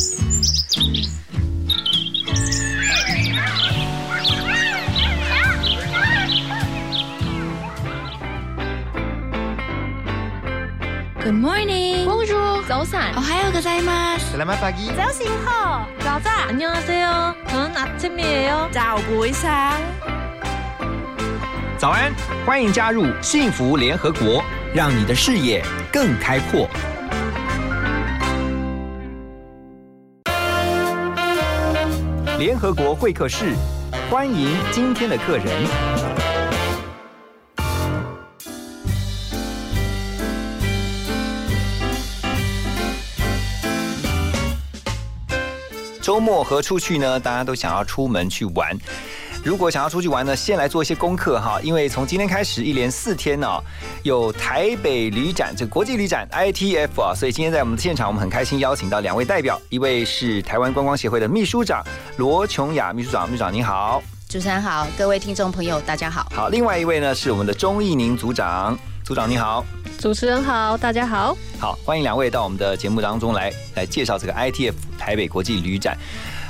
Good morning. Bonjour. 早安。 오하요 고자이마스. Selamat pagi. 早醒好。早安。 안녕하세요. 저는 아침이에요. 早不上。早安，欢迎加入幸福联合国，让你的视野更开阔。 联合国会客室，欢迎今天的客人。周末和出去呢？大家都想要出门去玩。如果想要出去玩呢，先来做一些功课哈，因为从今天开始一连四天呢、有台北旅展这个国际旅展 ITF 啊，所以今天在我们的现场，我们很开心邀请到两位代表，一位是台湾观光协会的秘书长罗琼雅秘书长，秘书长您好，主持人好，各位听众朋友，大家好。好，另外一位呢是我们的钟义宁组长，组长你好。主持人好，大家好。好，欢迎两位到我们的节目当中来，来介绍这个 ITF 台北国际旅展，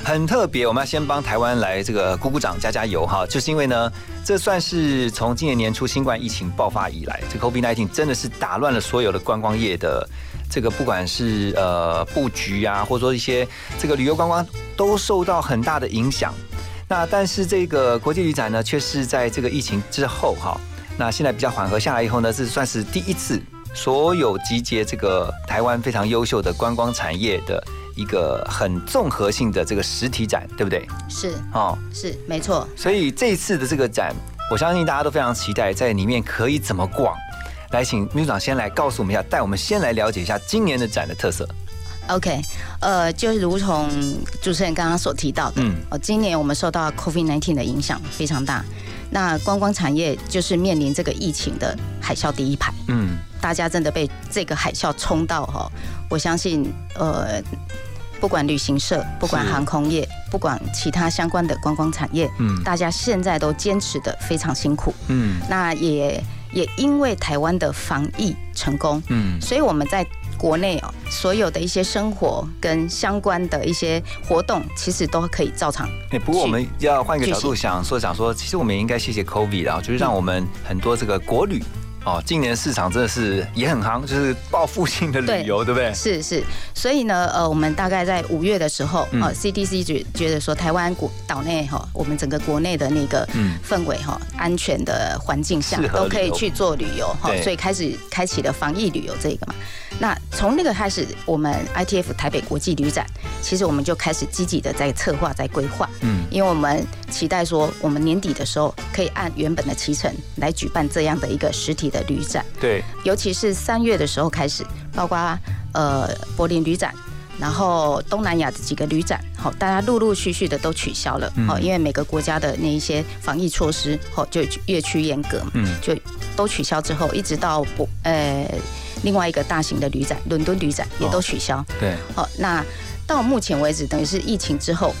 很特别。我们要先帮台湾来这个鼓鼓掌、加加油哈，就是因为呢，这算是从今年年初新冠疫情爆发以来，这个 COVID-19 真的是打乱了所有的观光业的这个不管是呃布局啊，或者说一些这个旅游观光都受到很大的影响。那但是这个国际旅展呢，却是在这个疫情之后哈。那现在比较缓和下来以后呢，这算是第一次所有集结这个台湾非常优秀的观光产业的一个很综合性的这个实体展，对不对？是哦，是，没错。所以这一次的这个展，我相信大家都非常期待，在里面可以怎么逛。来，请秘书长先来告诉我们一下，带我们先来了解一下今年的展的特色。OK，呃，就如同主持人刚刚所提到的，嗯哦，今年我们受到 COVID-19 的影响非常大，那观光产业就是面临这个疫情的海啸第一排，嗯，大家真的被这个海啸冲到哈，我相信，呃。不管旅行社，不管航空业，不管其他相关的观光产业，嗯。大家现在都坚持的非常辛苦。嗯。那也也因为台湾的防疫成功，嗯，所以我们在国内哦，所有的一些生活跟相关的一些活动，其实都可以照常。欸不过我们要换一个角度想说，想说，其实我们也应该谢谢 COVID 啊，就是让我们很多这个国旅哦，今年市场真的是也很夯，就是报复性的旅游，对不对？是是，所以呢，呃，我们大概在五月的时候，嗯呃，CDC 觉觉得说，台湾国岛内哈，我们整个国内的那个嗯氛围哈，安全的环境下都可以去做旅游哈，所以开始开启了防疫旅游这个嘛。那从那个开始，我们 ITF 台北国际旅展，其实我们就开始积极的在策划、在规划。嗯因为我们期待说，我们年底的时候可以按原本的期程来举办这样的一个实体的旅展，对，尤其是三月的时候开始，包括呃柏林旅展。然后东南亚的几个旅展，好，大家陆陆续续的都取消了，嗯。哦，因为每个国家的那一些防疫措施，好，就越趋严格嘛，嗯。就都取消之后，一直到博呃另外一个大型的旅展，伦敦旅展也都取消，对，好，那到目前为止，等于是疫情之后，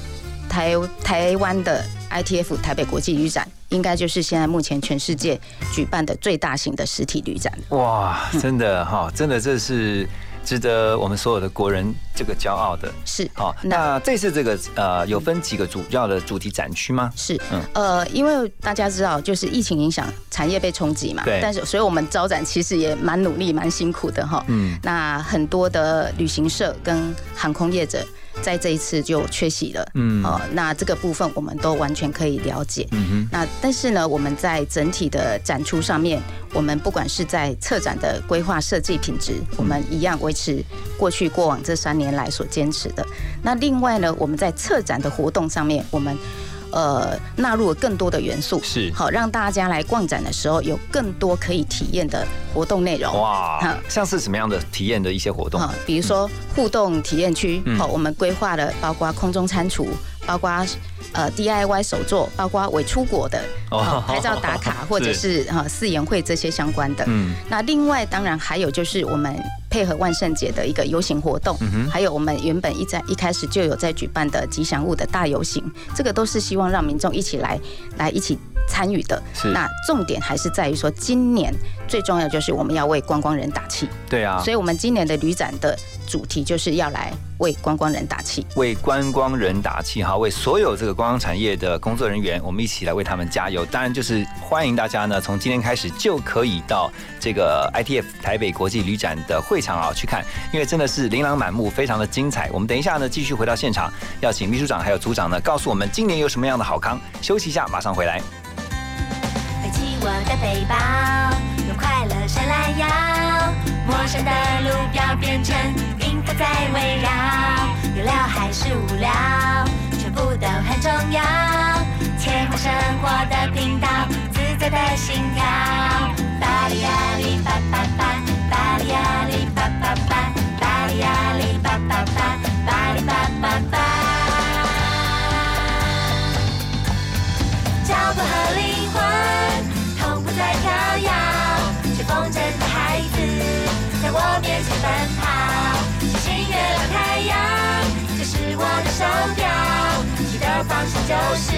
台台湾的 ITF 台北国际旅展，应该就是现在目前全世界举办的最大型的实体旅展。哇，真的哈，真的这是值得我们所有的国人这个骄傲的。是，好，那那这次这个呃有分几个主要的主题展区吗？是嗯，呃，因为大家知道，就是疫情影响产业被冲击嘛，对但是所以我们招展其实也蛮努力、蛮辛苦的哈。嗯，那很多的旅行社跟航空业者在这一次就缺席了，嗯哦，那这个部分我们都完全可以了解。嗯那但是呢，我们在整体的展出上面，我们不管是在策展的规划设计品质，我们一样维持过去过往这三年来所坚持的。那另外呢，我们在策展的活动上面，我们呃纳入了更多的元素，是好让大家来逛展的时候有更多可以体验的活动内容。哇好，像是什么样的体验的一些活动？啊，比如说互动体验区，嗯好、我们规划了包括空中餐厨，包括呃 DIY 手作，包括伪出国的，哦拍照打卡，或者是哈四言会这些相关的。嗯那另外当然还有就是我们配合万圣节的一个游行活动，嗯还有我们原本一在一开始就有在举办的吉祥物的大游行，这个都是希望让民众一起来来一起参与的。是那重点还是在于说，今年最重要就是我们要为观光人打气。对啊，所以，我们今年的旅展的主题就是要来为观光人打气。为观光人打气哈，为所有这个观光产业的工作人员，我们一起来为他们加油。当然，就是欢迎大家呢，从今天开始就可以到这个 ITF 台北国际旅展的会场啊去看，因为真的是琳琅满目，非常的精彩。我们等一下呢，继续回到现场，要请秘书长还有组长呢，告诉我们今年有什么样的好康。休息一下，马上回来。背起我的背包，用快乐伸懒腰，陌生的路标变成在围绕，有聊还是无聊，全部都很重要。切换生活的频道，自在的心跳。巴黎呀哩吧吧吧，巴黎呀哩吧吧吧，巴黎呀哩吧吧吧，巴黎吧吧吧。脚步和灵魂同步在飘摇，吹风筝的孩子在我面前奔跑，手表，去的方式就是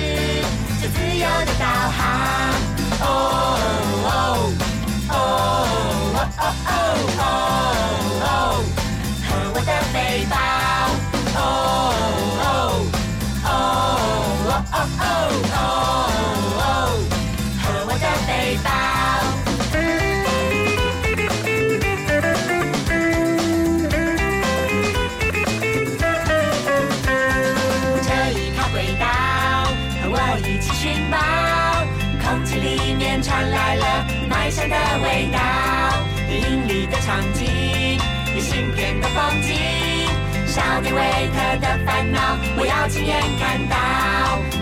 最自由的导航。哦哦哦哦哦哦哦，和我的背包。哦哦哦哦哦哦，景，少年维特的烦恼，我要亲眼看到。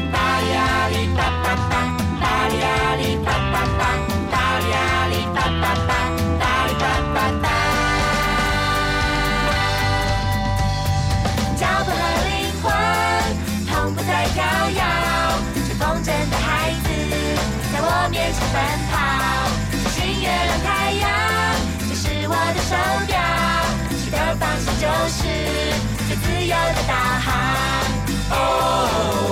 是最自由的导航。哦哦哦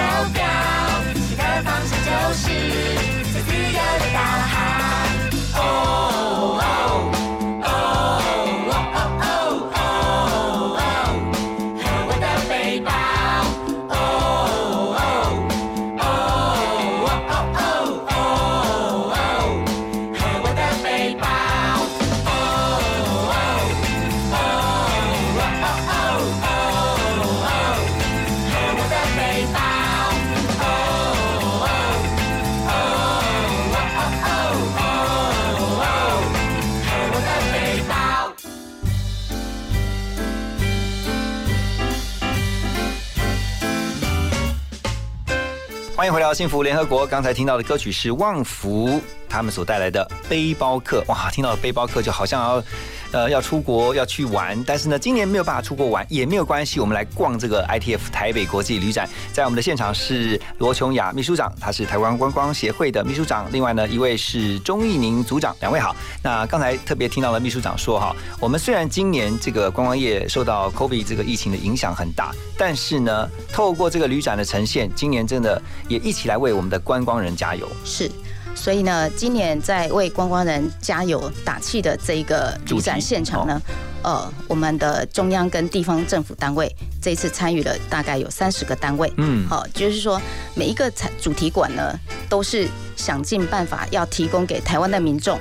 手表，去的方向就是最自由的导航。幸福联合国。刚才听到的歌曲是旺福他们所带来的《背包客》。哇，听到背包客就好像要呃要出国要去玩，但是呢，今年没有办法出国玩也没有关系，我们来逛这个 ITF 台北国际旅展。在我们的现场是罗琼雅秘书长，他是台湾观光协会的秘书长。另外呢，一位是钟义宁组长，两位好。那刚才特别听到了秘书长说哈，我们虽然今年这个观光业受到 COVID 这个疫情的影响很大，但是呢，透过这个旅展的呈现，今年真的也一起来为我们的观光人加油。是，所以呢，今年在为观光人加油打气的这一个主展现场呢，呃，我们的中央跟地方政府单位这一次参与了大概有三十个单位，嗯。好、就是说每一个产主题馆呢，都是想尽办法要提供给台湾的民众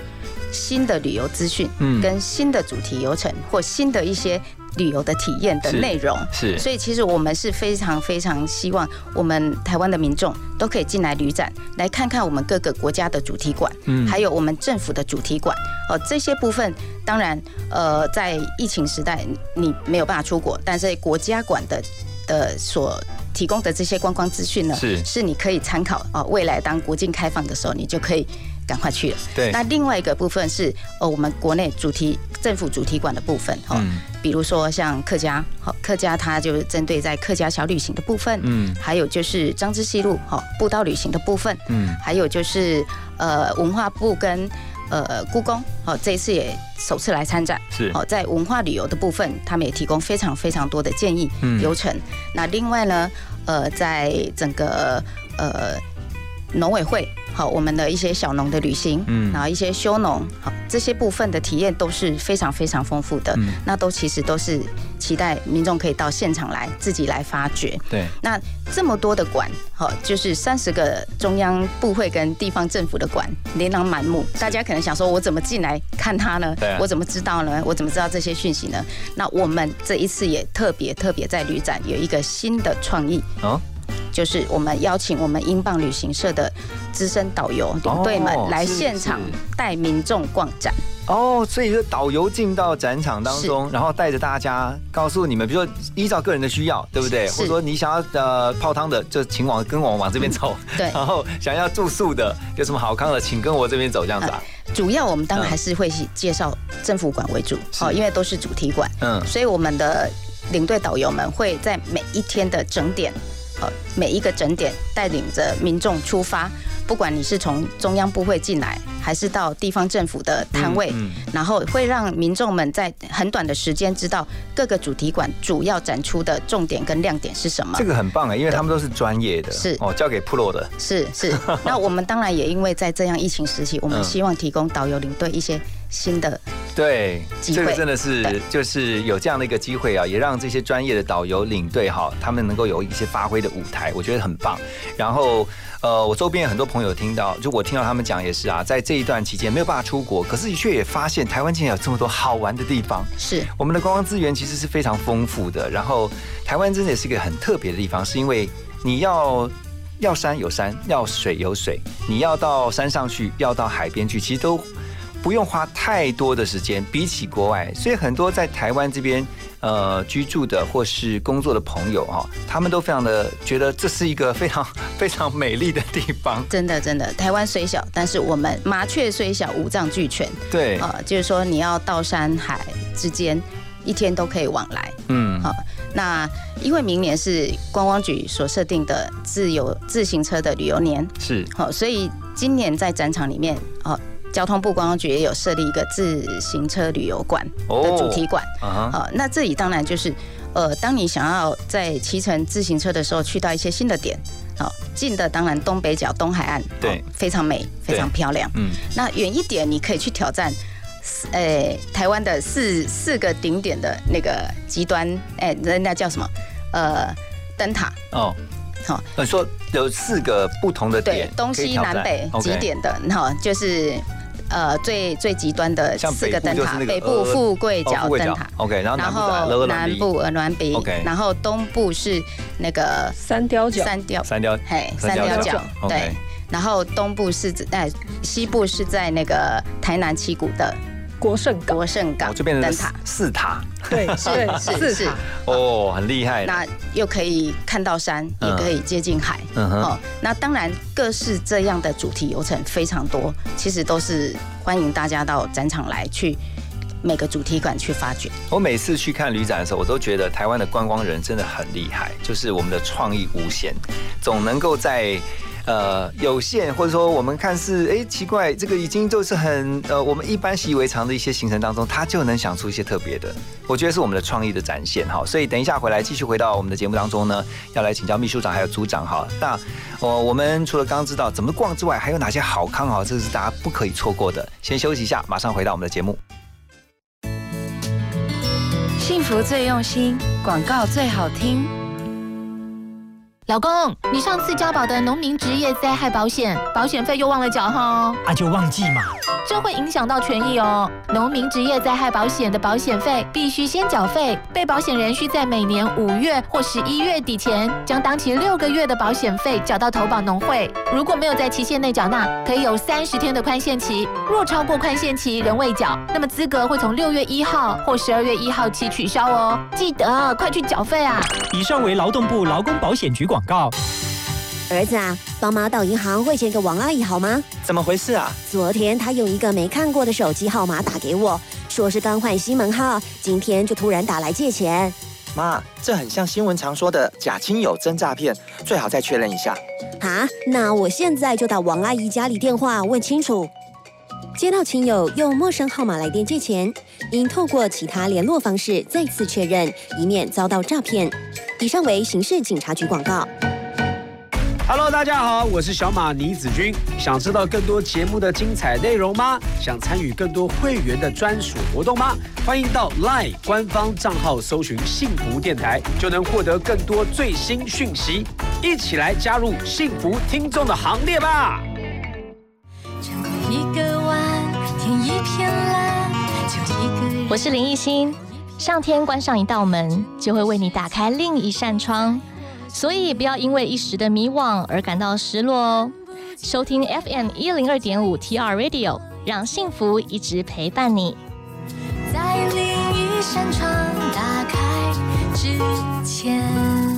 新的旅游资讯，嗯。跟新的主题游程或新的一些旅游的体验的内容。是所以其实我们是非常非常希望我们台湾的民众都可以进来旅展，来看看我们各个国家的主题馆，嗯还有我们政府的主题馆。哦，这些部分当然，呃，在疫情时代你没有办法出国，但是国家馆的的所提供的这些观光资讯呢，是是你可以参考哦。未来当国境开放的时候，你就可以赶快去了。对，那另外一个部分是呃，我们国内主题政府主题馆的部分哈，嗯比如说像客家，好，客家它就是针对在客家小旅行的部分，嗯还有就是张之西路好步道旅行的部分，嗯还有就是呃文化部跟呃故宫，好这一次也首次来参展，是好在文化旅游的部分，他们也提供非常非常多的建议嗯流程。那另外呢，呃，在整个呃农委会。好，我们的一些小农的旅行，嗯嗯，然后一些休农，好这些部分的体验都是非常非常丰富的，嗯那都其实都是期待民众可以到现场来自己来发掘。对，那这么多的馆，好，就是三十个中央部会跟地方政府的馆，琳琅满目。大家可能想说，我怎么进来看它呢对啊？我怎么知道呢？我怎么知道这些讯息呢？那我们这一次也特别特别在旅展有一个新的创意，哦，就是我们邀请我们英镑旅行社的资深导游领队们来现场带民众逛展。哦，所以说导游进到展场当中，然后带着大家告诉你们，比如说依照个人的需要，对不对？或者说你想要呃泡汤的，就请往跟我往这边走。对然后想要住宿的，有什么好康的，请跟我这边走，这样子啊。主要我们当然嗯还是会介绍政府馆为主，是哦，因为都是主题馆。嗯，所以我们的领队导游们会在每一天的整点，呃，每一个整点带领着民众出发，不管你是从中央部会进来，还是到地方政府的摊位，嗯然后会让民众们在很短的时间知道各个主题馆主要展出的重点跟亮点是什么这。个很棒哎，因为他们都是专业的，是哦，交给 Pro 的，是是，那我们当然也因为在这样疫情时期，我们嗯希望提供导游领队一些新的对，这个真的是就是有这样的一个机会啊，也让这些专业的导游领队哈，他们能够有一些发挥的舞台，我觉得很棒。然后呃，我周边有很多朋友听到，就我听到他们讲也是啊，在这一段期间没有办法出国，可是却也发现台湾竟然有这么多好玩的地方。是我们的观光资源其实是非常丰富的，然后台湾真的是一个很特别的地方，是因为你要要山有山，要水有水，你要到山上去，要到海边去，其实都不用花太多的时间，比起国外，所以很多在台湾这边呃居住的或是工作的朋友哈、他们都非常的觉得这是一个非常 非常美丽的地方，真的真的，台湾虽小，但是我们麻雀虽小，五脏俱全。对，呃，就是说你要到山海之间，一天都可以往来。嗯，好那因为明年是观光局所设定的自由自行车的旅游年，是，好，所以今年在展场里面，哦，交通部观光局也有设立一个自行车旅游馆的主题馆。好，那这里当然就是，呃，当你想要在骑乘自行车的时候，去到一些新的点，好，近的当然东北角东海岸，对。哦非常美，非常漂亮。嗯，那远一点，你可以去挑战，呃，台湾的四四个顶点的那个极端，哎、人家叫什么？呃，灯塔，哦，好，你说有四个不同的对点，，东西南北极点的，哈，就是呃最最极端的四个灯塔，北部富贵角角灯塔。，OK，然后南部在后乐比南部鹅銮鼻 OK 然后东部是那个三雕角，三雕，三雕嘿，三雕角对。然后东部是在西部是在那个台南七股的国盛港，国盛港哦，就变成了四灯塔，四塔对，是，是是哦，很厉害。那又可以看到山，嗯也可以接近海。嗯哼，哦，那当然各式这样的主题游程非常多，其实都是欢迎大家到展场来去每个主题馆去发掘。我每次去看旅展的时候，我都觉得台湾的观光人真的很厉害，就是我们的创意无限，总能够在。呃，有限或者说我们看似哎奇怪，这个已经就是很呃我们一般习以为常的一些行程当中，他就能想出一些特别的，我觉得是我们的创意的展现哈。所以等一下回来继续回到我们的节目当中呢，要来请教秘书长还有组长哈。那呃我们除了刚刚知道怎么逛之外，还有哪些好康哈？这是大家不可以错过的。先休息一下，马上回到我们的节目。幸福最用心，广告最好听。老公，你上次交保的农民职业灾害保险，保险费又忘了缴哈，啊就忘记嘛。这会影响到权益哦。农民职业灾害保险的保险费必须先缴费，被保险人需在每年五月或十一月底前，将当期六个月的保险费缴到投保农会。如果没有在期限内缴纳，可以有三十天的宽限期。若超过宽限期仍未缴，那么资格会从六月一号或十二月一号起取消哦。记得快去缴费啊！以上为劳动部劳工保险局广告。儿子啊，帮妈到银行汇钱给王阿姨好吗？怎么回事啊？昨天她用一个没看过的手机号码打给我，说是刚换新门号，今天就突然打来借钱。妈，这很像新闻常说的假亲友真诈骗，最好再确认一下。啊，那我现在就打王阿姨家里电话问清楚。接到亲友用陌生号码来电借钱，应透过其他联络方式再次确认，以免遭到诈骗。以上为刑事警察局广告。Hello，大家好，我是小马倪子君。想知道更多节目的精彩内容吗？想参与更多会员的专属活动吗？欢迎到 LINE 官方账号搜寻“幸福电台”，就能获得更多最新讯息。一起来加入幸福听众的行列吧！我是林艺欣，上天关上一道门，就会为你打开另一扇窗，所以不要因为一时的迷惘而感到失落哦。收听 FM 一零二点五 TR Radio，让幸福一直陪伴你。在另一扇窗打开之前。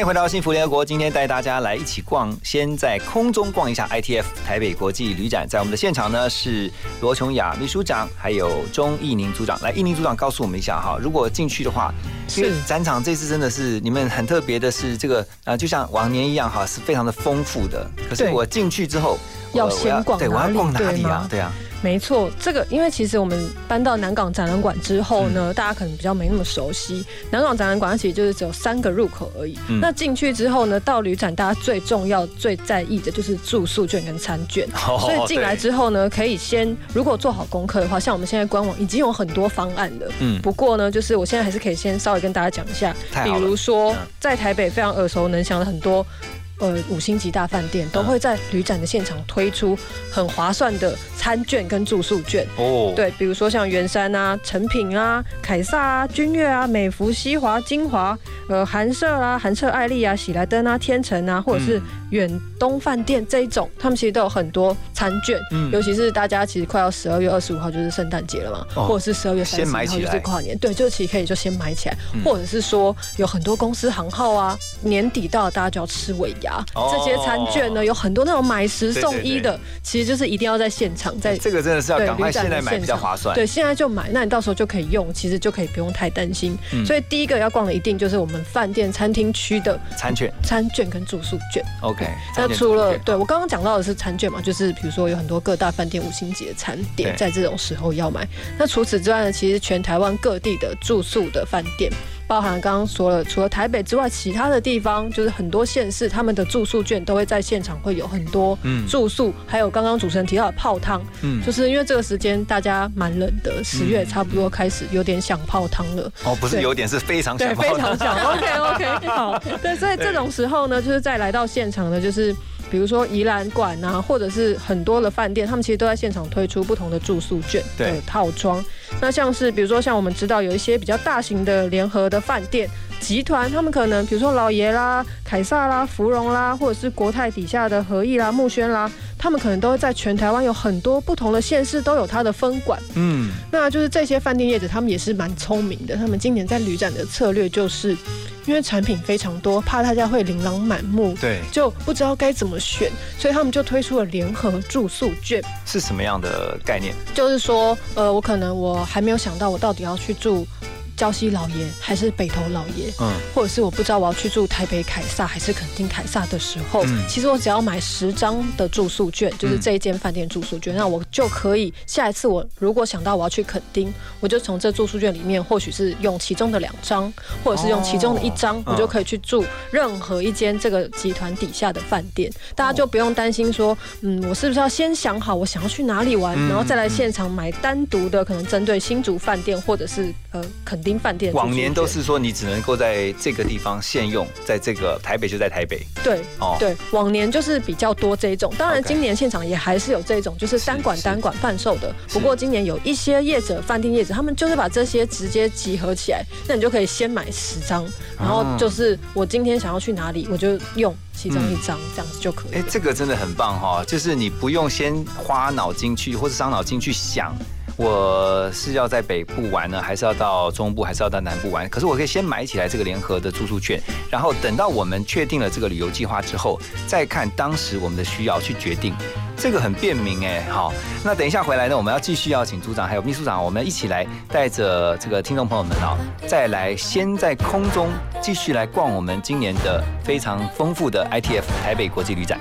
欢迎回到幸福联合国，今天带大家来一起逛，先在空中逛一下 ITF 台北国际旅展。在我们的现场呢是罗琼雅秘书长，还有钟义宁组长。来，义宁组长告诉我们一下哈，如果进去的话，是展场这次真的是你们很特别的是这个呃，就像往年一样哈，是非常的丰富的。可是我进去之后，要我先逛对，我要哪里逛哪里啊对？对啊，没错，这个因为其实我们搬到南港展览馆之后呢，大家可能比较没那么熟悉。南港展览馆它其实就是只有三个入口而已。嗯那进去之后呢，到旅展大家最重要、最在意的就是住宿券跟餐券。哦所以进来之后呢，可以先如果做好功课的话，像我们现在官网已经有很多方案了。嗯不过呢，就是我现在还是可以先稍微跟大家讲一下，比如说嗯在台北非常耳熟能详的很多。呃，五星级大饭店都会在旅展的现场推出很划算的餐券跟住宿券。哦，对，比如说像圆山啊、成品啊、凯撒啊、君悦啊、美孚、西华、金华、呃韩舍啊、韩舍爱丽啊、喜来登啊、天成啊，或者是嗯。远东饭店这一种，他们其实都有很多餐券。嗯。尤其是大家其实快要十二月二十五号就是圣诞节了嘛，哦。或者是十二月三先十号就是跨年，对，就其实可以就先买起来，嗯。或者是说有很多公司行号啊，年底到了大家就要吃尾牙，哦这些餐券呢有很多那种买十送一的，其实就是一定要在现场在这个真的是要对赶快现在买比较划算。对，现在就买，那你到时候就可以用，其实就可以不用太担心。嗯所以第一个要逛的一定就是我们饭店、餐厅区的餐券餐券跟住宿券。，OK。那除了对我刚刚讲到的是餐券嘛，就是比如说有很多各大饭店五星级的餐点在这种时候要买。那除此之外呢，其实全台湾各地的住宿的饭店。包含刚刚说了，除了台北之外，其他的地方就是很多县市，他们的住宿券都会在现场会有很多嗯住宿，还有刚刚主持人提到的泡汤，嗯就是因为这个时间大家蛮冷的，十月差不多开始有点想泡汤了。哦，不是有点是非常对，想非常想。OK OK，好。对，所以这种时候呢，就是再来到现场呢，就是比如说宜兰馆啊，或者是很多的饭店，他们其实都在现场推出不同的住宿券的对套装。那像是比如说像我们知道有一些比较大型的联合的饭店。集团他们可能，比如说老爷啦、凯撒啦、芙蓉啦，或者是国泰底下的和益啦、木轩啦，他们可能都会在全台湾有很多不同的县市都有它的分馆。嗯，那就是这些饭店业者，他们也是蛮聪明的。他们今年在旅展的策略就是，因为产品非常多，怕大家会琳琅满目，对，就不知道该怎么选，所以他们就推出了联合住宿券。是什么样的概念？就是说，呃，我可能我还没有想到我到底要去住。礁溪老爷还是北投老爷，嗯，或者是我不知道我要去住台北凯撒还是垦丁凯撒的时候，嗯。其实我只要买十张的住宿券，就是这一间饭店住宿券，那我就可以下一次我如果想到我要去垦丁，我就从这住宿券里面，或许是用其中的两张，或者是用其中的一张，哦我就可以去住任何一间这个集团底下的饭店，大家就不用担心说，嗯，我是不是要先想好我想要去哪里玩，嗯然后再来现场买单独的，可能针对新竹饭店或者是呃垦丁饭店。往年都是说你只能够在这个地方现用，在这个台北就在台北。对，哦对，往年就是比较多这一种，当然今年现场也还是有这种，就是单管单管贩售的。不过今年有一些业者、饭店业者，他们就是把这些直接集合起来，那你就可以先买十张，然后哦就是我今天想要去哪里，我就用其中一张，这样子就可以哎了。，这个真的很棒哈、就是你不用先花脑筋去或者伤脑筋去想。我是要在北部玩呢，还是要到中部，还是要到南部玩？可是我可以先买起来这个联合的住宿券，然后等到我们确定了这个旅游计划之后，再看当时我们的需要去决定。这个很便民哎，好，那等一下回来呢，我们要继续邀请组长还有秘书长，我们一起来带着这个听众朋友们啊，再来先在空中继续来逛我们今年的非常丰富的 ITF 台北国际旅展。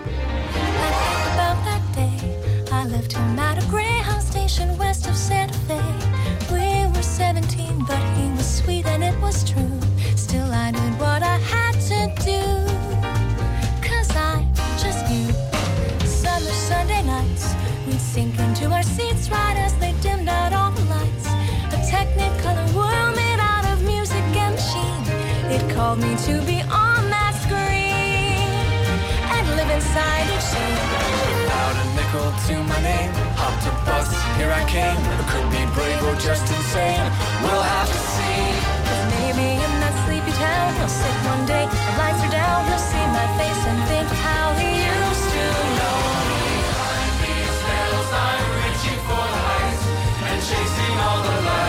Called me to be on that screen and live inside each scene. Without a nickel to my name, hopped a bus, here I came. I could be brave or just insane. We'll have to see. Cause maybe in that sleepy town, he'll sit one day, the lights are down, he'll see my face and think how he used to know me. Behind these I'm reaching for the heights and chasing all the lights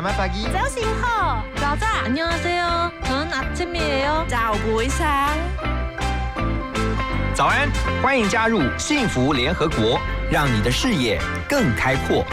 고자이마스. Selamat pagi.早醒好.早安. 안녕하세요. 저는 아침이에요. 早부상 早安，欢迎加入幸福联合国，让你的视野更开阔。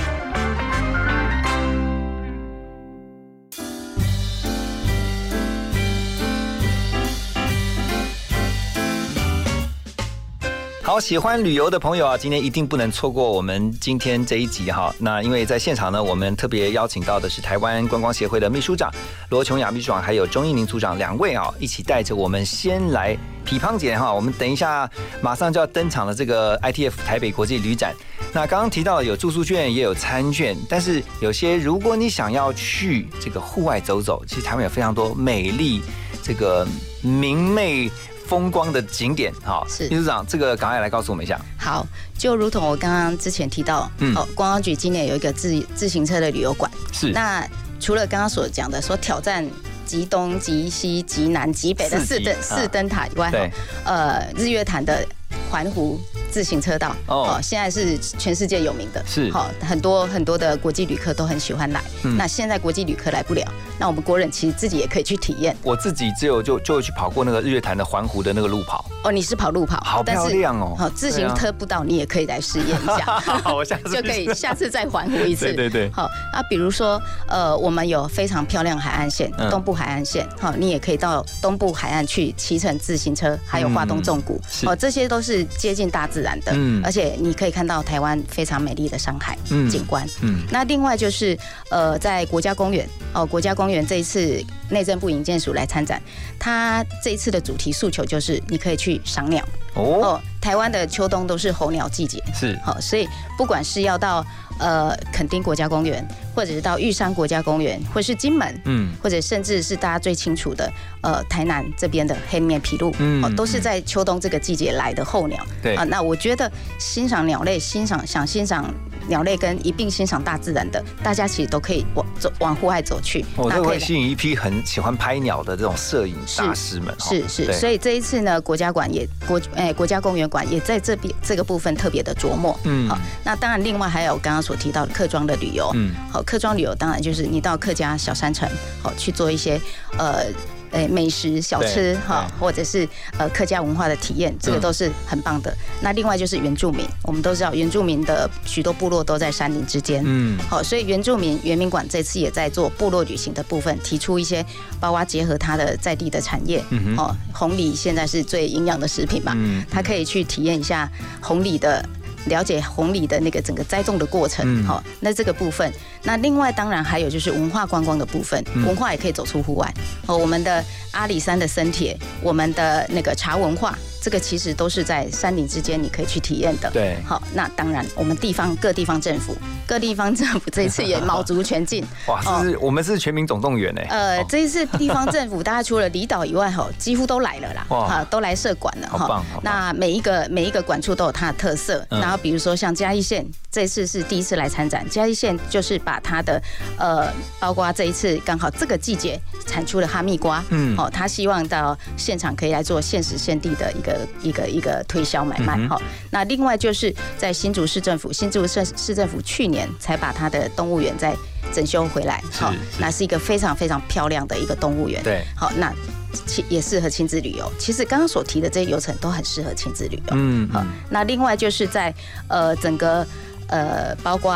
喜欢旅游的朋友啊，今天一定不能错过我们今天这一集哈。那因为在现场呢，我们特别邀请到的是台湾观光协会的秘书长罗琼雅秘书长，还有钟义宁组长两位啊，一起带着我们先来皮胖姐哈。我们等一下马上就要登场的这个 ITF 台北国际旅展。那刚刚提到有住宿券，也有餐券，但是有些如果你想要去这个户外走走，其实台湾有非常多美丽这个明媚。风光的景点，哈，是。秘书长，这个赶快来告诉我们一下。好，就如同我刚刚之前提到，嗯。哦，观光局今年有一个自自行车的旅游馆。是。那除了刚刚所讲的说挑战极东、极西、极南、极北的四灯啊。四灯塔以外，对。呃，日月潭的环湖自行车道，哦。现在是全世界有名的，是。好，很多很多的国际旅客都很喜欢来。嗯。那现在国际旅客来不了，那我们国人其实自己也可以去体验。我自己只有就就去跑过那个日月潭的环湖的那个路跑，哦，你是跑路跑，好漂亮哦。好，自行车步道你也可以来试验一下。好我下次 就可以下次再环湖一次。对对对。好啊，比如说呃，我们有非常漂亮海岸线，嗯。东部海岸线，好，你也可以到东部海岸去骑乘自行车，还有花东纵谷，是。哦，这些都是接近大自然的，嗯。而且你可以看到台湾非常美丽的山海嗯景观。嗯那另外就是呃，在国家公园哦，国家公园这一次内政部营建署来参展，它这一次的主题诉求就是你可以去赏鸟。哦，台湾的秋冬都是候鸟季节，是。好，所以不管是要到呃垦丁国家公园，或者是到玉山国家公园，或是金门，嗯或者甚至是大家最清楚的呃台南这边的黑面琵鹭，嗯哦，都是在秋冬这个季节来的候鸟。对啊，那我觉得欣赏鸟类，欣赏想欣赏鸟类跟一并欣赏大自然的，大家其实都可以往走往户外走去。我这那会吸引一批很喜欢拍鸟的这种摄影大师们，是是，对所以这一次呢，国家馆也国哎、国家公园馆也在这边这个部分特别的琢磨。嗯好，那当然另外还有刚刚所提到的客庄的旅游。嗯好，客庄旅游当然就是你到客家小山城，好去做一些呃诶美食小吃哈，或者是呃客家文化的体验，这个都是很棒的。那另外就是原住民，我们都知道原住民的许多部落都在山林之间，嗯，好，所以原住民原民馆这次也在做部落旅行的部分，提出一些包括结合它的在地的产业，哦，红梨现在是最营养的食品嘛，它可以去体验一下红梨的。了解红礼的那个整个栽种的过程，好，那这个部分，那另外当然还有就是文化观光的部分，文化也可以走出户外，哦，我们的阿里山的生铁，我们的那个茶文化。这个其实都是在山林之间，你可以去体验的。对，好，那当然，我们地方各地方政府，各地方政府这一次也卯足全劲。哇，是我们是全民总动员呢。呃，这一次地方政府，大家除了离岛以外，哈，几乎都来了啦。哇，都来设馆了。哈。那每一个每一个馆处都有它的特色。然后比如说像嘉义县，这次是第一次来参展。嘉义县就是把它的呃，包括这一次刚好这个季节产出的哈密瓜，嗯，哦，他希望到现场可以来做现时现地的一个。一个一个推销买卖哈，那另外就是在新竹市政府，新竹市市政府去年才把它的动物园再整修回来，好，那是一个非常非常漂亮的一个动物园，对，好，那亲也适合亲子旅游。其实刚刚所提的这些游程都很适合亲子旅游，嗯，好，那另外就是在呃整个呃包括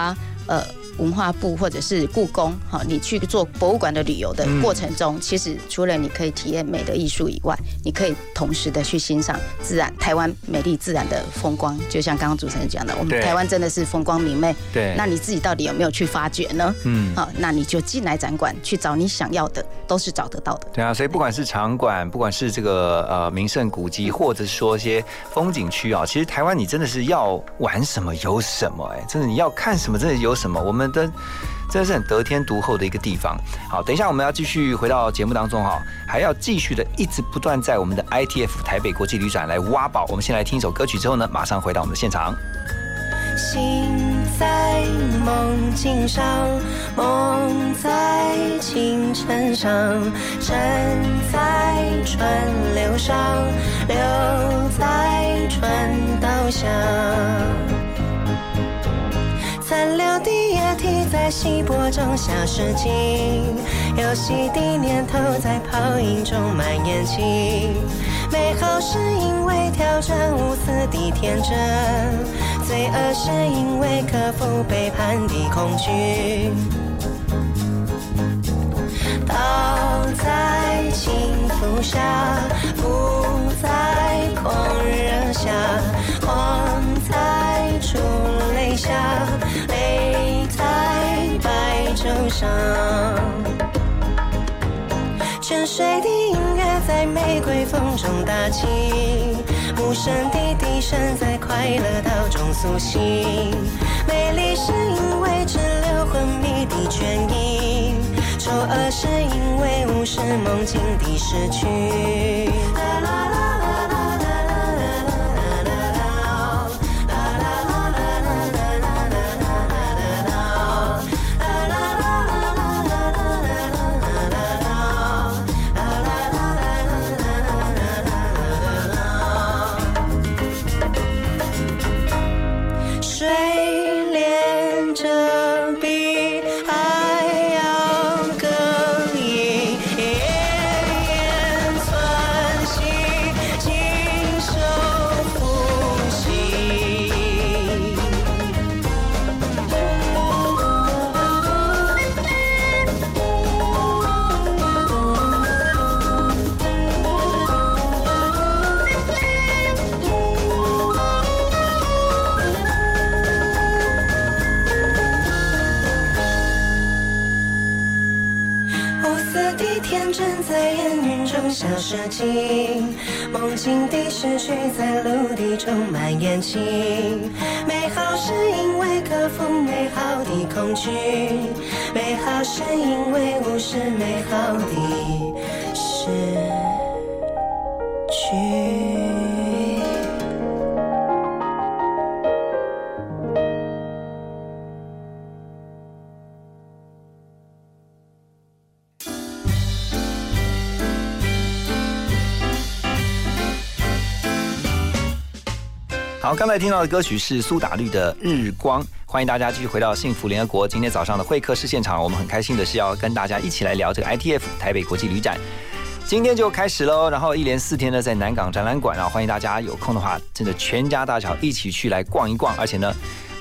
呃。文化部或者是故宫，好，你去做博物馆的旅游的过程中，其实除了你可以体验美的艺术以外，你可以同时的去欣赏自然台湾美丽自然的风光。就像刚刚主持人讲的，我们台湾真的是风光明媚。对，那你自己到底有没有去发掘呢？嗯，好，那你就进来展馆去找你想要的，都是找得到的。对啊，所以不管是场馆，不管是这个呃名胜古迹，或者是说一些风景区啊，其实台湾你真的是要玩什么有什么，哎，真的你要看什么真的有什么，我们。的真的是很得天独厚的一个地方。好，等一下我们要继续回到节目当中哈，还要继续的一直不断在我们的 ITF 台北国际旅展来挖宝。我们先来听一首歌曲之后呢，马上回到我们的现场。心在梦境上，梦在清晨上，山在川流上，流在川道下。残留的液体在稀薄中消失尽，游戏的念头在泡影中蔓延起。美好是因为挑战无私的天真，罪恶是因为克服背叛的恐惧。倒在轻浮下，不在狂热下，狂在出泪下。手上，沉睡的音乐在玫瑰风中打起，无声的笛声在快乐岛中苏醒。美丽是因为滞留昏迷的倦意，丑恶是因为无视梦境的失去。天真在烟云中消失尽梦境的失去在陆地中蔓延起，美好是因为克服美好的恐惧，美好是因为无视美好的好，刚才听到的歌曲是苏打绿的《日光》，欢迎大家继续回到幸福联合国。今天早上的会客室现场，我们很开心的是要跟大家一起来聊这个 ITF 台北国际旅展。今天就开始喽，然后一连四天呢，在南港展览馆啊，欢迎大家有空的话，真的全家大小一起去来逛一逛，而且呢，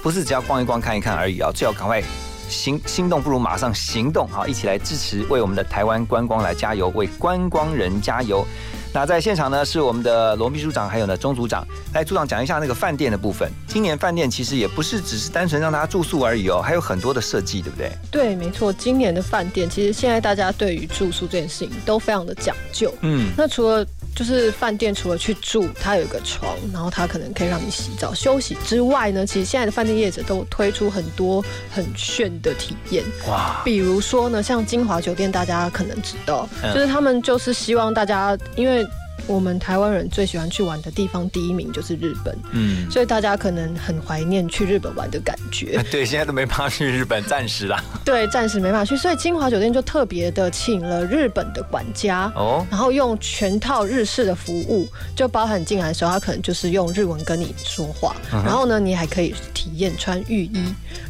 不是只要逛一逛看一看而已啊，最好赶快行心动不如马上行动，好，一起来支持，为我们的台湾观光来加油，为观光人加油。那在现场呢是我们的罗秘书长，还有呢钟组长，来组长讲一下那个饭店的部分。今年饭店其实也不是只是单纯让大家住宿而已哦，还有很多的设计，对不对？对，没错，今年的饭店其实现在大家对于住宿这件事情都非常的讲究。嗯，那除了就是饭店除了去住，它有一个床，然后它可能可以让你洗澡休息之外呢，其实现在的饭店业者都推出很多很炫的体验。哇，比如说呢，像金华酒店，大家可能知道，嗯就是他们就是希望大家，因为我们台湾人最喜欢去玩的地方，第一名就是日本，嗯，所以大家可能很怀念去日本玩的感觉。对，现在都没办法去日本，暂时啦。对，暂时没办法去，所以金华酒店就特别的请了日本的管家，哦然后用全套日式的服务，就包含进来的时候，他可能就是用日文跟你说话，嗯然后呢，你还可以体验穿浴衣。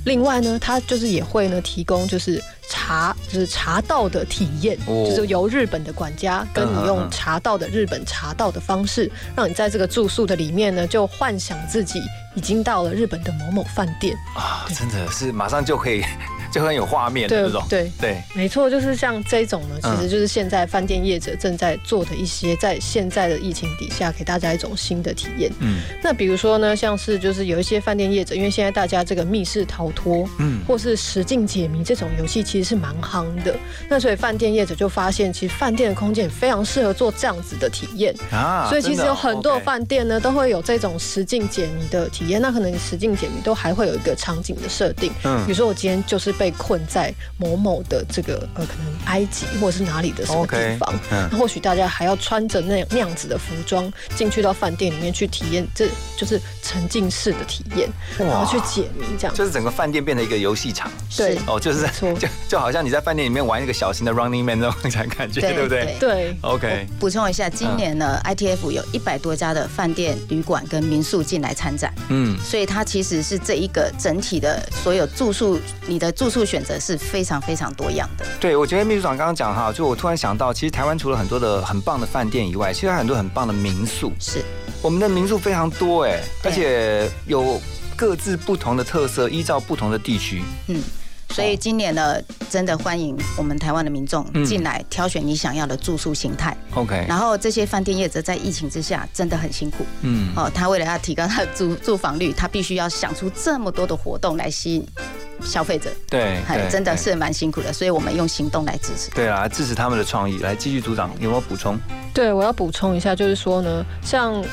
另外呢，他就是也会呢提供就是茶，就是茶道的体验，哦就是由日本的管家跟你用茶道的日本茶道的方式，让你在这个住宿的里面呢，就幻想自己已经到了日本的某某饭店。啊，真的是马上就可以，就很有画面的对那种。对对，没错，就是像这种呢，其嗯实就是现在饭店业者正在做的一些，在现在的疫情底下，给大家一种新的体验。嗯那比如说呢，像是就是有一些饭店业者，因为现在大家这个密室逃脱，嗯或是实境解谜这种游戏，其实是蛮夯的。那所以饭店业者就发现，其实饭店的空间也非常适合做这样子的体验。啊所以其实有很多饭店呢，都会有这种实境解谜的体验。那可能你实境解谜都还会有一个场景的设定，嗯比如说我今天就是被困在某某的这个呃，可能埃及或者是哪里的什么地方，嗯。那或许大家还要穿着那那样子的服装进去到饭店里面去体验，这就是沉浸式的体验，然后去解谜这样。就是整个饭店变成一个游戏场。对。哦，就是 就就好像你在饭店里面玩一个小型的 Running Man 那种感觉，对不对？对，OK。补充一下，今年呢，ITF 有一百多家的饭店、旅馆跟民宿进来参展，嗯，所以它其实是这一个整体的所有住宿，你的住宿选择是非常非常多样的。对，我觉得秘书长刚刚讲哈，就我突然想到，其实台湾除了很多的很棒的饭店以外，其实还有很多很棒的民宿。是，我们的民宿非常多哎，而且有各自不同的特色，依照不同的地区。嗯，所以今年呢，真的欢迎我们台湾的民众嗯进来挑选你想要的住宿形态。OK，然后这些饭店业者在疫情之下真的很辛苦。嗯哦，他为了要提高他的住住房率，他必须要想出这么多的活动来吸引消费者。对对，对真的是蛮辛苦的，所以我们用行动来支持。对啊，支持他们的创意。来，继续组长有没有补充？对，我要补充一下，就是说呢，像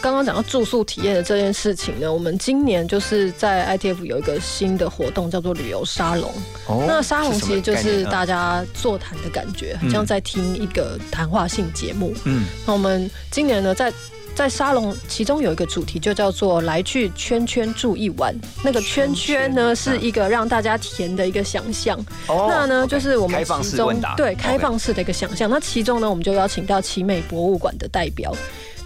刚刚讲到住宿体验的这件事情呢，我们今年就是在 ITF 有一个新的活动，叫做旅游沙龙。哦那沙龙其实就是大家座谈的感觉，很嗯像在听一个谈话性节目。嗯那我们今年呢，在在沙龙其中有一个主题就叫做“来去圈圈住一晚”。那个圈圈呢，是一个让大家填的一个想象。哦那呢就是我们开放其中对开放式的一个想象。那其中呢，我们就邀请到奇美博物馆的代表，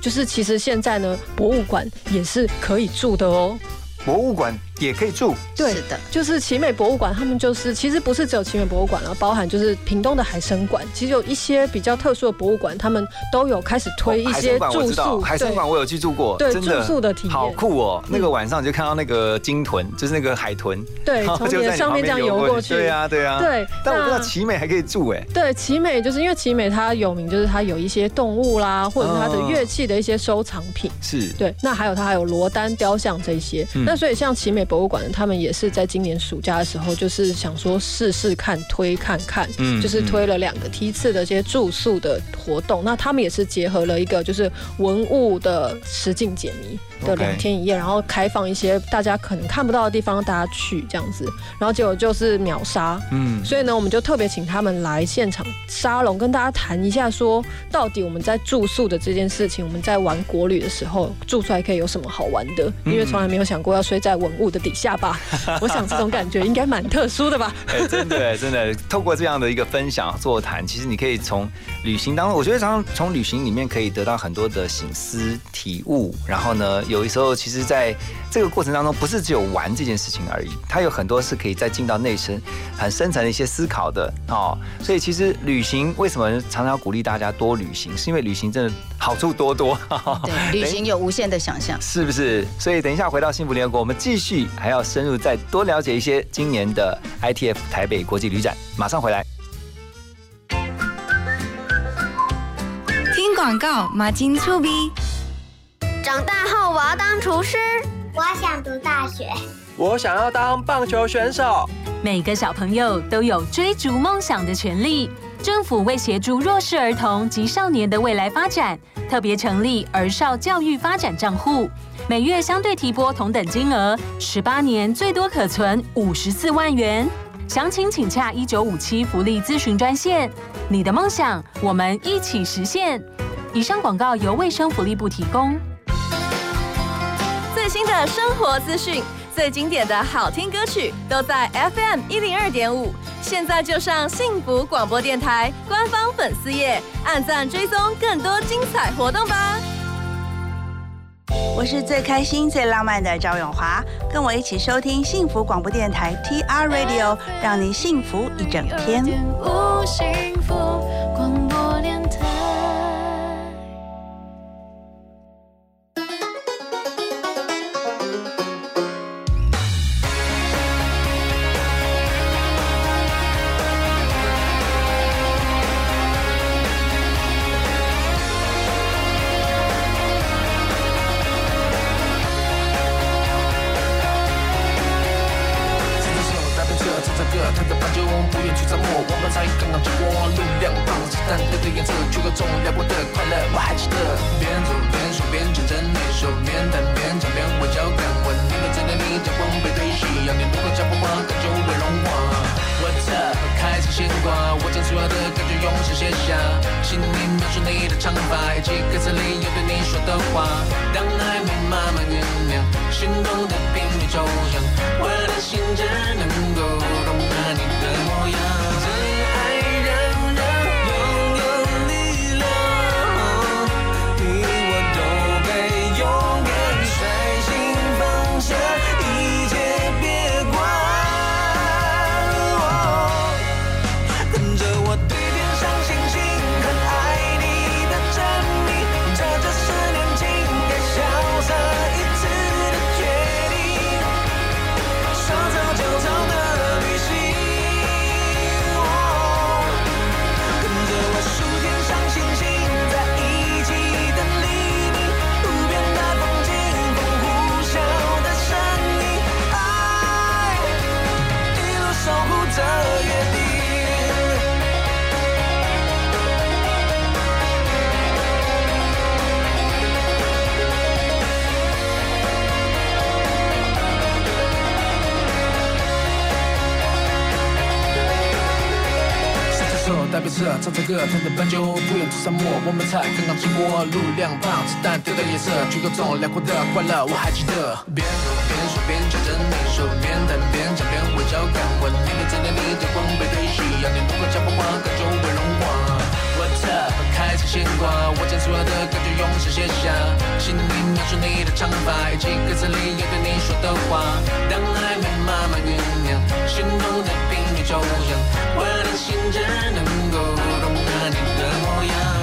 就是其实现在呢，博物馆也是可以住的哦。博物馆也可以住。对。是的，就是奇美博物馆，他们就是其实不是只有奇美博物馆了，包含就是屏东的海参馆，其实有一些比较特殊的博物馆，他们都有开始推一海参馆我些住知道，宿，对海参馆我有去住过，对住宿的体验。好酷哦！那个晚上就看到那个鲸豚，就是那个海豚，对 从你的上面这样游过去。对啊，对啊，对但我不知道那奇美还可以住哎，对，奇美就是因为奇美它有名，就是它有一些动物啦，或者是它的乐器的一些收藏品。是，对，那还有它还有罗丹雕像这些。嗯。那所以像奇美博物馆，他们也是在今年暑假的时候，就是想说试试看，推看看，嗯就是推了两个梯次的这些住宿的活动。那他们也是结合了一个就是文物的实境解谜的两天一夜，然后开放一些大家可能看不到的地方，大家去这样子。然后结果就是秒杀，嗯所以呢，我们就特别请他们来现场沙龙，跟大家谈一下，说到底我们在住宿的这件事情，我们在玩国旅的时候住出来可以有什么好玩的？因为从来没有想过要睡在文物的底下吧。我想这种感觉应该蛮特殊的吧。哎，真的真的，透过这样的一个分享座谈，其实你可以从旅行当中，我觉得常常从旅行里面可以得到很多的醒思体悟。然后呢，有的时候其实在这个过程当中，不是只有玩这件事情而已，它有很多是可以再进到内深、很深层的一些思考的哦。所以其实旅行为什么常常鼓励大家多旅行，是因为旅行真的好处多多。对，旅行有无限的想象，是不是？所以等一下回到幸福联合国，我们继续还要深入再多了解一些今年的 ITF 台北国际旅展，马上回来。广告，马金醋鼻。长大后我要当厨师，我想读大学，我想要当棒球选手。每个小朋友都有追逐梦想的权利。政府为协助弱势儿童及少年的未来发展，特别成立儿少教育发展账户，每月相对提拨同等金额，十八年最多可存五十四万元。详情请洽一九五七福利咨询专线。你的梦想，我们一起实现。以上广告由卫生福利部提供。最新的生活资讯，最经典的好听歌曲，都在 FM 一零二点五。现在就上幸福广播电台官方粉丝页，按赞追踪更多精彩活动吧。我是最开心、最浪漫的赵永华，跟我一起收听幸福广播电台 TR Radio，让你幸福一整天。幸福广唱着歌，弹着伴奏，不远出沙漠，我们才刚刚经过。路两旁，子弹丢的颜色，举个重，辽阔的快乐，我还记得。边走边说边唱着那首，边弹边唱边微笑感吻，你的侧脸，你的光背对夕阳，你如果讲不完，感就会融化。What's up？开始牵挂，我将所有的感觉用手写下，心里描述你的长发，以及歌词里要对你说的话。当暧昧慢慢酝酿，心动的就像我的心只能够容纳你的模样。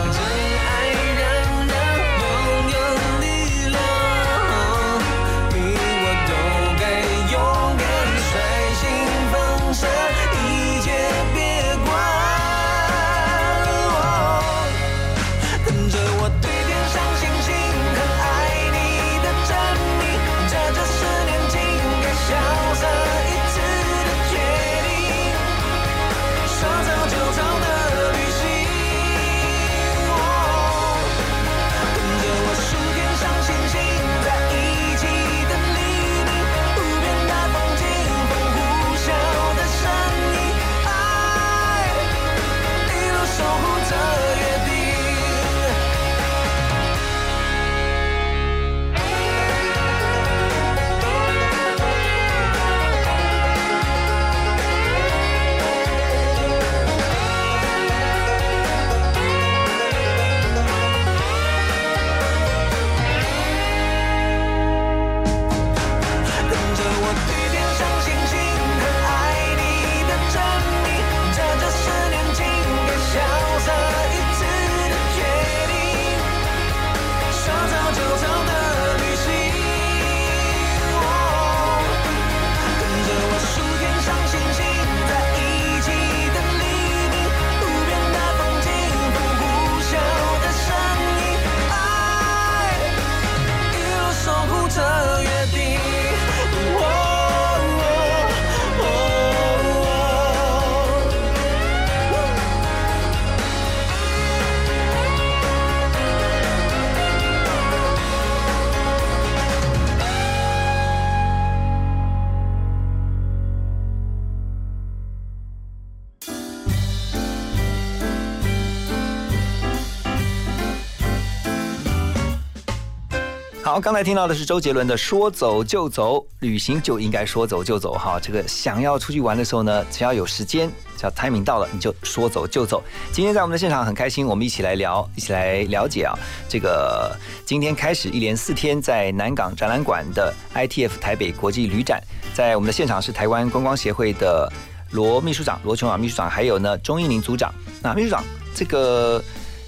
刚才听到的是周杰伦的《说走就走》，旅行就应该说走就走哈。这个想要出去玩的时候呢，只要有时间，只要 timing 到了，你就说走就走。今天在我们的现场很开心，我们一起来聊，一起来了解啊。这个今天开始一连四天在南港展览馆的 ITF 台北国际旅展，在我们的现场是台湾观光协会的罗秘书长罗琼雅秘书长，还有呢钟一宁组长。那秘书长，这个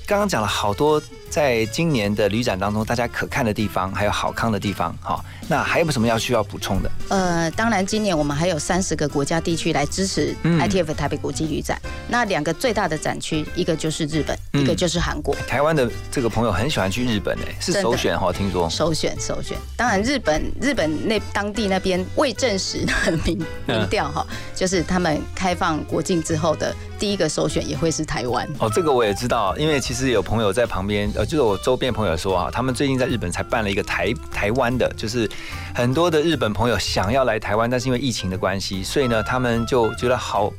刚刚讲了好多。在今年的旅展当中，大家可看的地方还有好康的地方，好，那还有什么要需要补充的？呃，当然，今年我们还有三十个国家地区来支持 ITF 台北国际旅展。那两个最大的展区，一个就是日本，一个就是韩国。台湾的这个朋友很喜欢去日本诶，是首选哈，听说。首选首选。当然，日本日本那当地那边未证实的民民调哈，就是他们开放国境之后的第一个首选也会是台湾。哦，这个我也知道，因为其实有朋友在旁边。呃，就是我周边朋友说啊，他们最近在日本才办了一个台台湾的，就是很多的日本朋友想要来台湾，但是因为疫情的关系，所以呢，他们就觉得好。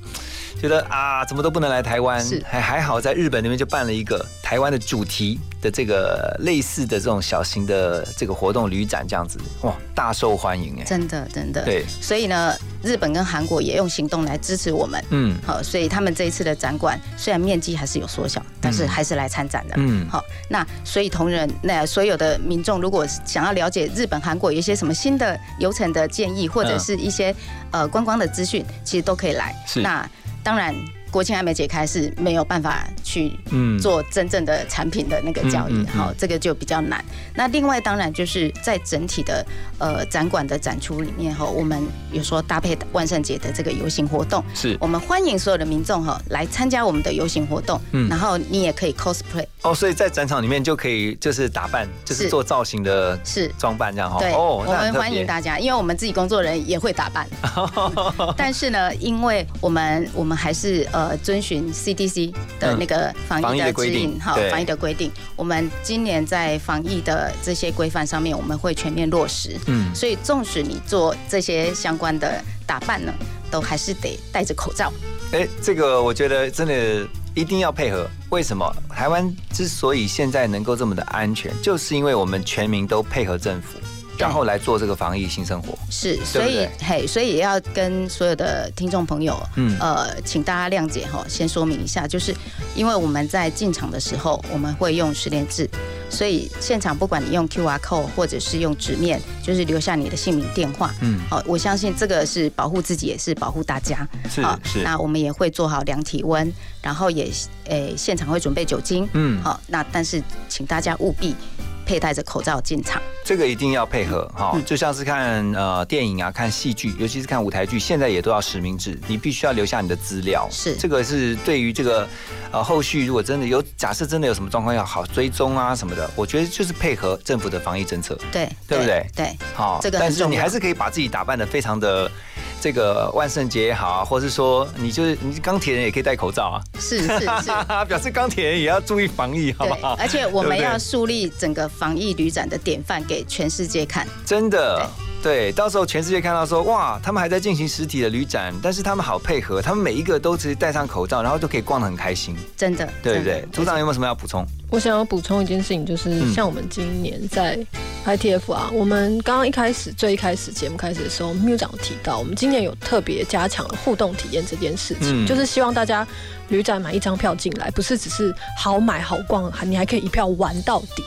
觉得啊，怎么都不能来台湾，还还好，在日本那边就办了一个台湾的主题的这个类似的这种小型的这个活动旅展，这样子哇，大受欢迎哎，真的真的。对，所以呢，日本跟韩国也用行动来支持我们，嗯，好，所以他们这一次的展馆虽然面积还是有缩小，但是还是来参展的，嗯，好，那所以同仁那所有的民众如果想要了解日本、韩国有一些什么新的游程的建议，或者是一些呃观光的资讯，其实都可以来，是。那。当然，国庆还没解开，是没有办法去做真正的产品的那个交易，好，这个就比较难。那另外，当然就是在整体的呃展馆的展出里面哈，我们有说搭配万圣节的这个游行活动，是。我们欢迎所有的民众哈来参加我们的游行活动，嗯。然后你也可以 cosplay 哦，所以在展场里面就可以就是打扮，就是做造型的，是装扮这样哈。对，哦，我们欢迎大家，因为我们自己工作人也会打扮，但是呢，因为我们我们还是呃遵循 CDC 的那个防疫的指引哈，防疫的规定，我们今年在防疫的这些规范上面，我们会全面落实。嗯，所以纵使你做这些相关的打扮呢，都还是得戴着口罩。哎，这个我觉得真的。一定要配合。为什么台湾之所以现在能够这么的安全，就是因为我们全民都配合政府，然后来做这个防疫新生活。是，所以嘿，所以也要跟所有的听众朋友，嗯，呃，请大家谅解哈。先说明一下，就是因为我们在进场的时候，我们会用十连制。所以现场不管你用 QR code 或者是用纸面，就是留下你的姓名、电话。嗯，好，我相信这个是保护自己，也是保护大家。是是。那我们也会做好量体温，然后也诶现场会准备酒精。嗯，好，那但是请大家务必。佩戴着口罩进场，这个一定要配合哈，就像是看呃电影啊，看戏剧，尤其是看舞台剧，现在也都要实名制，你必须要留下你的资料。是，这个是对于这个呃后续如果真的有假设真的有什么状况要好追踪啊什么的，我觉得就是配合政府的防疫政策。对，对不对？对，好，这个但是你还是可以把自己打扮的非常的。这个万圣节也好啊，或是说你就是你钢铁人也可以戴口罩啊，是是是，表示钢铁人也要注意防疫，好不好？而且我们要树立整个防疫旅展的典范给全世界看，真的。对，到时候全世界看到说，哇，他们还在进行实体的旅展，但是他们好配合，他们每一个都是戴上口罩，然后就可以逛得很开心，真的，对不对？组长有没有什么要补充？我想要补充一件事情，就是像我们今年在 ITF 啊，我们刚刚一开始最一开始节目开始的时候，秘书长提到，我们今年有特别加强了互动体验这件事情，就是希望大家旅展买一张票进来，不是只是好买好逛，还你还可以一票玩到底。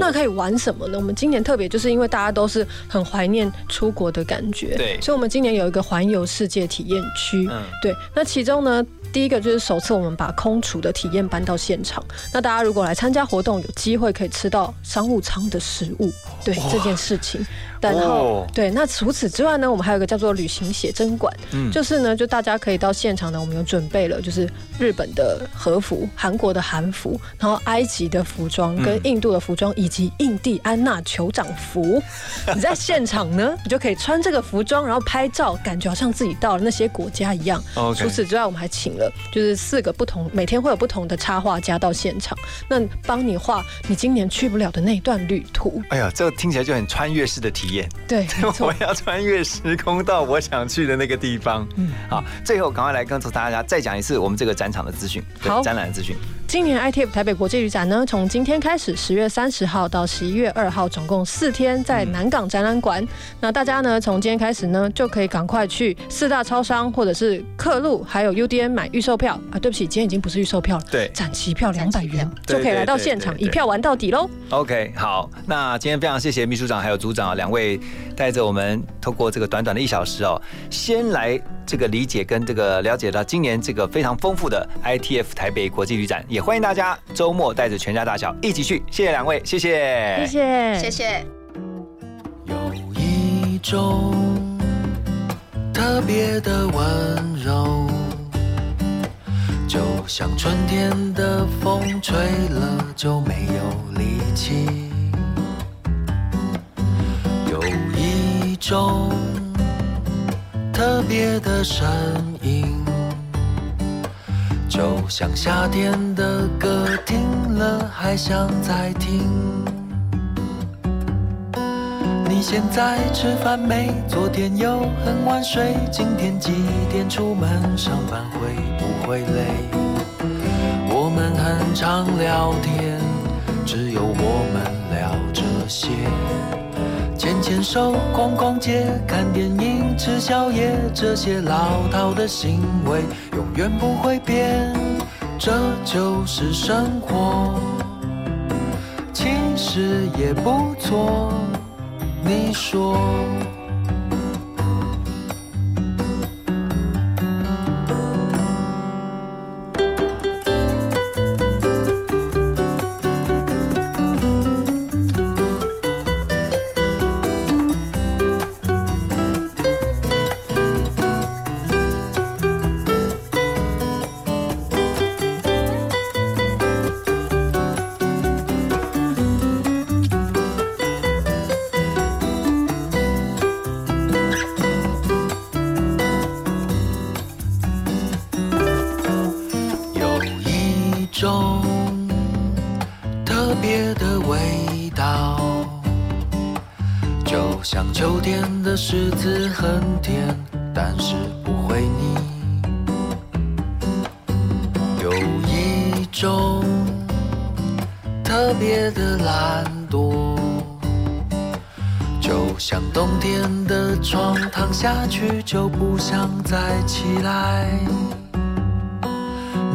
那可以玩什么呢？我们今年特别就是因为大家都是很怀念出国的感觉，对，所以我们今年有一个环游世界体验区，嗯，对。那其中呢，第一个就是首次我们把空厨的体验搬到现场，那大家如果来参加活动，有机会可以吃到商务舱的食物，对这件事情。然后对，那除此之外呢，我们还有一个叫做旅行写真馆，嗯，就是呢，就大家可以到现场呢，我们有准备了，就是日本的和服、韩国的韩服，然后埃及的服装跟印度的服装，以及印第安纳酋长服。你在现场呢，你就可以穿这个服装，然后拍照，感觉好像自己到了那些国家一样。除此之外，我们还请了就是四个不同，每天会有不同的插画家到现场，那帮你画你今年去不了的那一段旅途。哎呀，这个听起来就很穿越式的体验。对，我要穿越时空到我想去的那个地方。嗯，好，最后赶快来告诉大家再讲一次我们这个展场的资讯，好，展览的资讯。今年 ITF 台北国际旅展呢，从今天开始，十月三十号到十一月二号，总共四天在南港展览馆。那大家呢，从今天开始呢，就可以赶快去四大超商或者是客路，还有 UDN 买预售票啊。对不起，今天已经不是预售票了，对，展期票两百元就可以来到现场，一票玩到底喽。OK，好，那今天非常谢谢秘书长还有组长两位带着我们透过这个短短的一小时哦，先来这个理解跟这个了解到今年这个非常丰富的 ITF 台北国际旅展，也欢迎大家周末带着全家大小一起去。谢谢两位，谢谢，谢谢，谢谢。有一种特别的温柔，就像春天的风吹了就没有力气。有一种特别的声音，就像夏天的歌，听了还想再听。你现在吃饭没？昨天又很晚睡，今天几点出门？上班会不会累？我们很常聊天，只有我们聊这些。牵牵手，逛逛街，看电影，吃宵夜，这些老套的行为永远不会变，这就是生活，其实也不错。你说。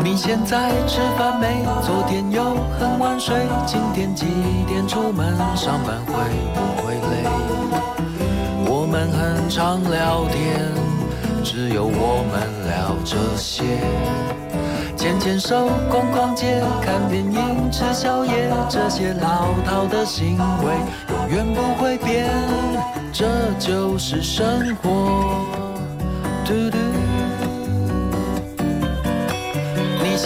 你现在吃饭没？昨天又很晚睡，今天几点出门？上班会不会累？我们很常聊天，只有我们聊这些。牵牵手，逛逛街，看电影，吃宵夜，这些老套的行为永远不会变，这就是生活。嘟嘟。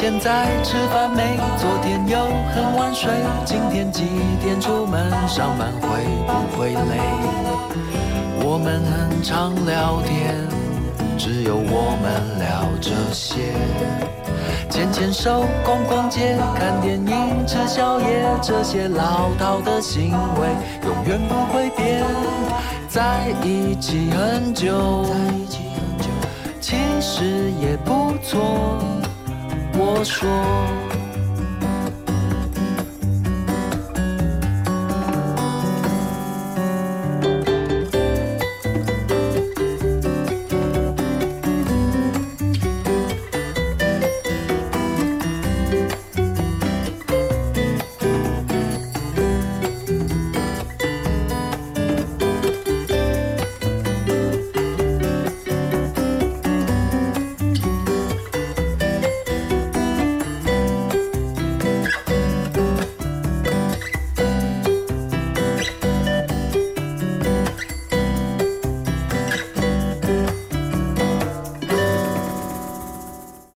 现在吃饭没？昨天又很晚睡，今天几点出门？上班会不会累？我们很常聊天，只有我们聊这些。牵牵手，逛逛街，看电影，吃宵夜，这些老套的行为永远不会变。在一起很久，其实也不错。我说。